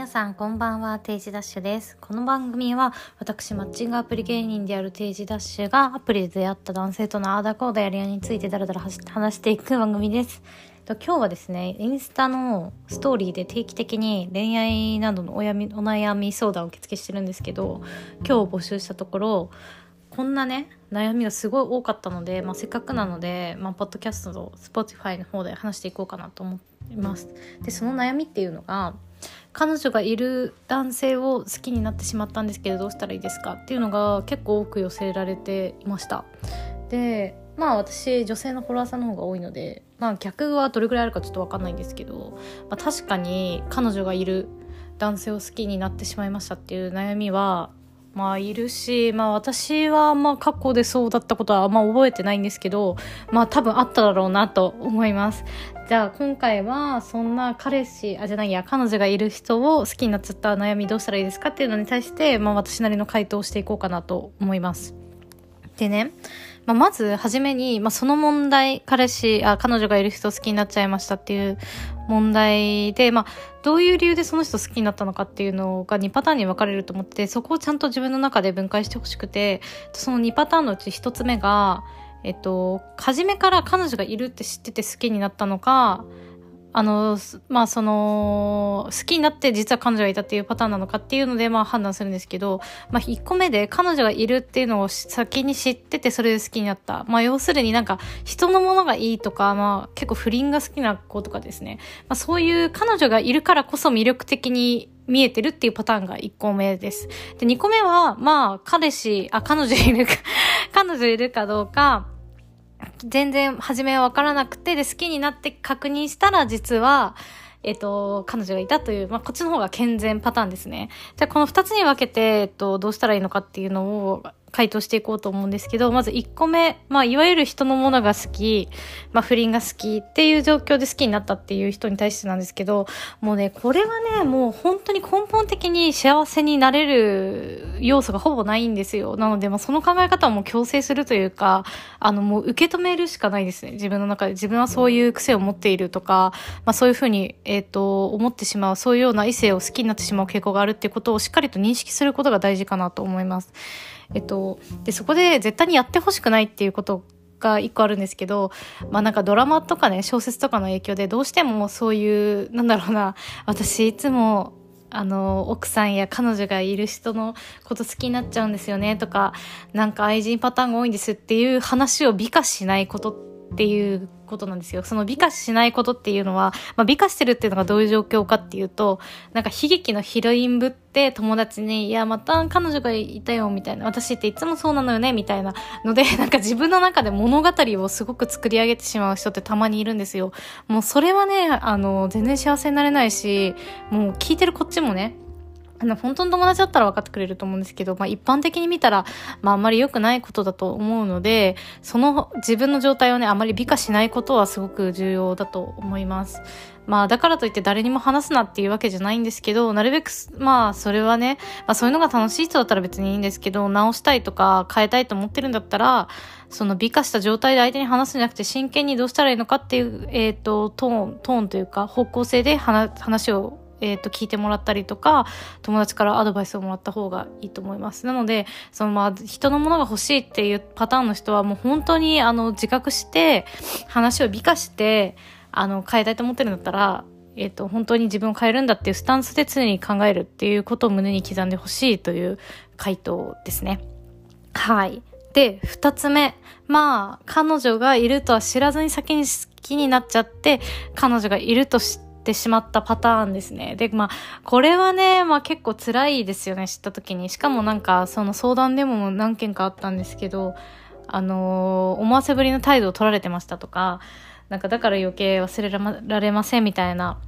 皆さんこんばんは定時ダッシュです。この番組は私マッチングアプリ芸人である定時ダッシュがアプリで出会った男性とのアーダコーダやり合いについてダラダラ話していく番組です。今日はですねインスタのストーリーで定期的に恋愛などのおやみお悩み相談を受付してるんですけど今日募集したところこんなね悩みがすごい多かったので、まあ、せっかくなので、まあ、ポッドキャストと Spotify の方で話していこうかなと思います。でその悩みっていうのが彼女がいる男性を好きになってしまったんですけどどうしたらいいですかっていうのが結構多く寄せられていました。でまあ私女性のフォロワーさんの方が多いのでまあ逆はどれぐらいあるかちょっと分かんないんですけど、まあ、確かに彼女がいる男性を好きになってしまいましたっていう悩みはまあいるし、まあ私はまあ過去でそうだったことはあんま覚えてないんですけど、まあ多分あっただろうなと思います。じゃあ今回はそんな彼氏、あ、じゃないや、彼女がいる人を好きになっちゃった悩みどうしたらいいですかっていうのに対して、まあ私なりの回答をしていこうかなと思います。でね、まあ、まず、初めに、まあ、その問題、彼氏、あ、彼女がいる人好きになっちゃいましたっていう問題で、まあ、どういう理由でその人好きになったのかっていうのが2パターンに分かれると思って、そこをちゃんと自分の中で分解してほしくて、その2パターンのうち1つ目が、えっと、初めから彼女がいるって知ってて好きになったのか、あの、まあその、好きになって実は彼女がいたっていうパターンなのかっていうのでまあ判断するんですけど、まあ1個目で彼女がいるっていうのを先に知っててそれで好きになった。まあ要するになんか人のものがいいとか、まあ結構不倫が好きな子とかですね。まあそういう彼女がいるからこそ魅力的に見えてるっていうパターンが1個目です。で、2個目は、まあ彼氏、あ、彼女いるか 彼女いるかどうか、全然初めは分からなくて、で、好きになって確認したら、実は、えっ、と、彼女がいたという、まあ、こっちの方が健全パターンですね。じゃあ、この二つに分けて、えっと、どうしたらいいのかっていうのを回答していこうと思うんですけど、まず1個目、まあ、いわゆる人のものが好き、まあ、不倫が好きっていう状況で好きになったっていう人に対してなんですけど、もうね、これはね、もう本当に根本的に幸せになれる要素がほぼないんですよ。なので、まあ、その考え方をもう強制するというか、あの、もう受け止めるしかないですね。自分の中で。自分はそういう癖を持っているとか、まあ、そういうふうに、えっ、ー、と、思ってしまう、そういうような異性を好きになってしまう傾向があるってことをしっかりと認識することが大事かなと思います。えっと、で、そこで絶対にやってほしくないっていうことが一個あるんですけど、まあなんかドラマとかね、小説とかの影響でどうしてもそういう、なんだろうな、私いつもあの、奥さんや彼女がいる人のこと好きになっちゃうんですよねとか、なんか愛人パターンが多いんですっていう話を美化しないことっていうことなんですよ。その美化しないことっていうのは、まあ、美化してるっていうのがどういう状況かっていうと、なんか悲劇のヒロインぶって友達に、いや、また彼女がいたよ、みたいな。私っていつもそうなのよね、みたいなので、なんか自分の中で物語をすごく作り上げてしまう人ってたまにいるんですよ。もうそれはね、あの、全然幸せになれないし、もう聞いてるこっちもね、あの、本当の友達だったら分かってくれると思うんですけど、まあ一般的に見たら、まああんまり良くないことだと思うので、その自分の状態をね、あまり美化しないことはすごく重要だと思います。まあだからといって誰にも話すなっていうわけじゃないんですけど、なるべく、まあそれはね、まあそういうのが楽しい人だったら別にいいんですけど、直したいとか変えたいと思ってるんだったら、その美化した状態で相手に話すんじゃなくて真剣にどうしたらいいのかっていう、えっ、ー、と、トーン、トーンというか方向性で話をえ、ー、と、聞いてもらったりとか、友達からアドバイスをもらった方がいいと思います。なので、そのまあ、人のものが欲しいっていうパターンの人はもう本当にあの、自覚して、話を美化して、あの、変えたいと思ってるんだったら、えっ、ー、と、本当に自分を変えるんだっていうスタンスで常に考えるっていうことを胸に刻んでほしいという回答ですね。はい。で、二つ目。まあ、彼女がいるとは知らずに先に好きになっちゃって、彼女がいると知って、てしまったパターンですね。で、まあ、これはね、まあ結構辛いですよね、知った時に。しかもなんか、その相談でも何件かあったんですけど、あのー、思わせぶりの態度を取られてましたとか、なんかだから余計忘れられませんみたいな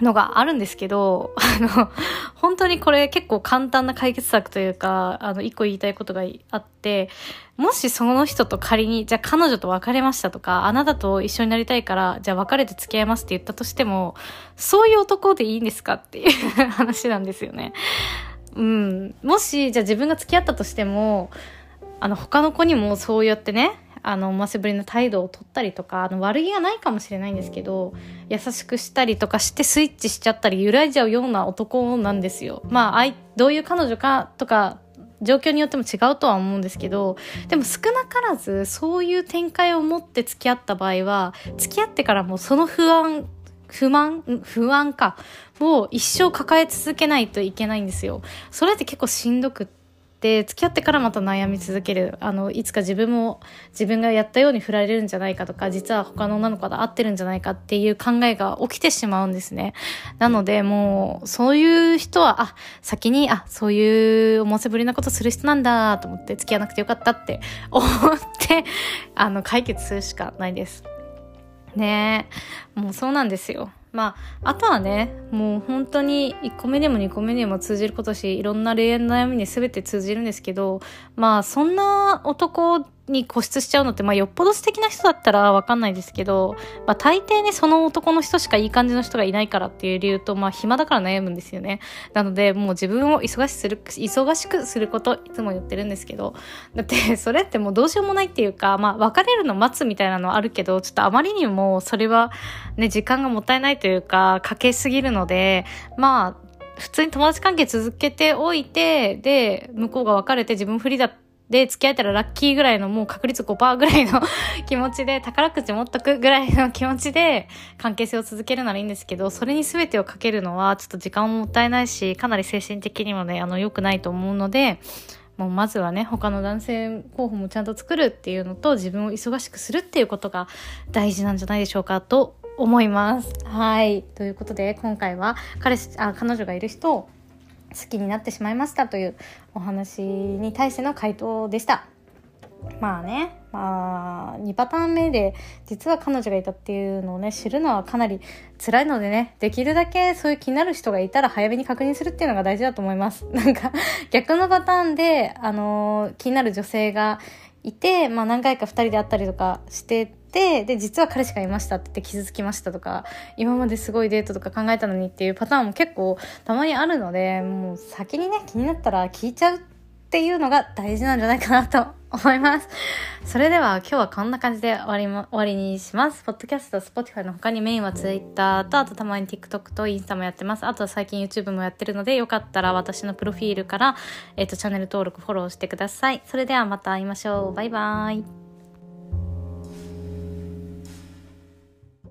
のがあるんですけど、あの、本当にこれ結構簡単な解決策というか、あの、一個言いたいことがあって、もしその人と仮に、じゃあ彼女と別れましたとか、あなたと一緒になりたいから、じゃあ別れて付き合いますって言ったとしても、そういう男でいいんですかっていう 話なんですよね。うん。もし、じゃあ自分が付き合ったとしても、あの、他の子にもそうやってね、あの思わせぶりな態度を取ったりとかあの悪気がないかもしれないんですけど優しくしたりとかしてスイッチしちゃったり揺らいじゃうような男なんですよ。まあどういう彼女かとか状況によっても違うとは思うんですけどでも少なからずそういう展開を持って付き合った場合は付き合ってからもその不安不満不安かを一生抱え続けないといけないんですよ。それって結構しんどくって、付き合ってからまた悩み続ける。あの、いつか自分も自分がやったように振られるんじゃないかとか、実は他の女の子と会ってるんじゃないかっていう考えが起きてしまうんですね。なので、もう、そういう人は、あ、先に、あ、そういう思わせぶりなことする人なんだと思って付き合わなくてよかったって思って、あの、解決するしかないです。ねえもうそうなんですよ。まあ、あとはね、もう本当に1個目でも2個目でも通じることし、いろんな恋愛の悩みに全て通じるんですけど、まあ、そんな男に固執しちゃうのって、まあ、よっぽど素敵な人だったらわかんないですけど、まあ、大抵ね、その男の人しかいい感じの人がいないからっていう理由と、まあ、暇だから悩むんですよね。なので、もう自分を忙しする、忙しくすること、いつも言ってるんですけど、だって、それってもうどうしようもないっていうか、まあ、別れるの待つみたいなのはあるけど、ちょっとあまりにも、それは、ね、時間がもったいないというか、かけすぎるので、まあ、普通に友達関係続けておいて、で、向こうが別れて自分不利だったで付き合えたらラッキーぐらいのもう確率5%ぐらいの 気持ちで宝くじ持っとくぐらいの気持ちで関係性を続けるならいいんですけどそれに全てをかけるのはちょっと時間ももったいないしかなり精神的にもねあの良くないと思うのでもうまずはね他の男性候補もちゃんと作るっていうのと自分を忙しくするっていうことが大事なんじゃないでしょうかと思います。はい。ということで今回は彼氏あ彼女がいる人を好きになってしまいましたというお話に対しての回答でした。まあね、まあ、2パターン目で実は彼女がいたっていうのをね、知るのはかなり辛いのでね、できるだけそういう気になる人がいたら早めに確認するっていうのが大事だと思います。なんか、逆のパターンで、あのー、気になる女性がいて、まあ何回か2人で会ったりとかしてて、で、実は彼氏がいましたって言って傷つきましたとか、今まですごいデートとか考えたのにっていうパターンも結構たまにあるので、もう先にね、気になったら聞いちゃうっていうのが大事なんじゃないかなと思います。それでは今日はこんな感じで終わりの、終わりにします。ポッドキャスト、スポティファイの他にメインは Twitter と、あとたまに TikTok とインスタもやってます。あとは最近 YouTube もやってるので、よかったら私のプロフィールから、えっ、ー、と、チャンネル登録、フォローしてください。それではまた会いましょう。バイバーイ。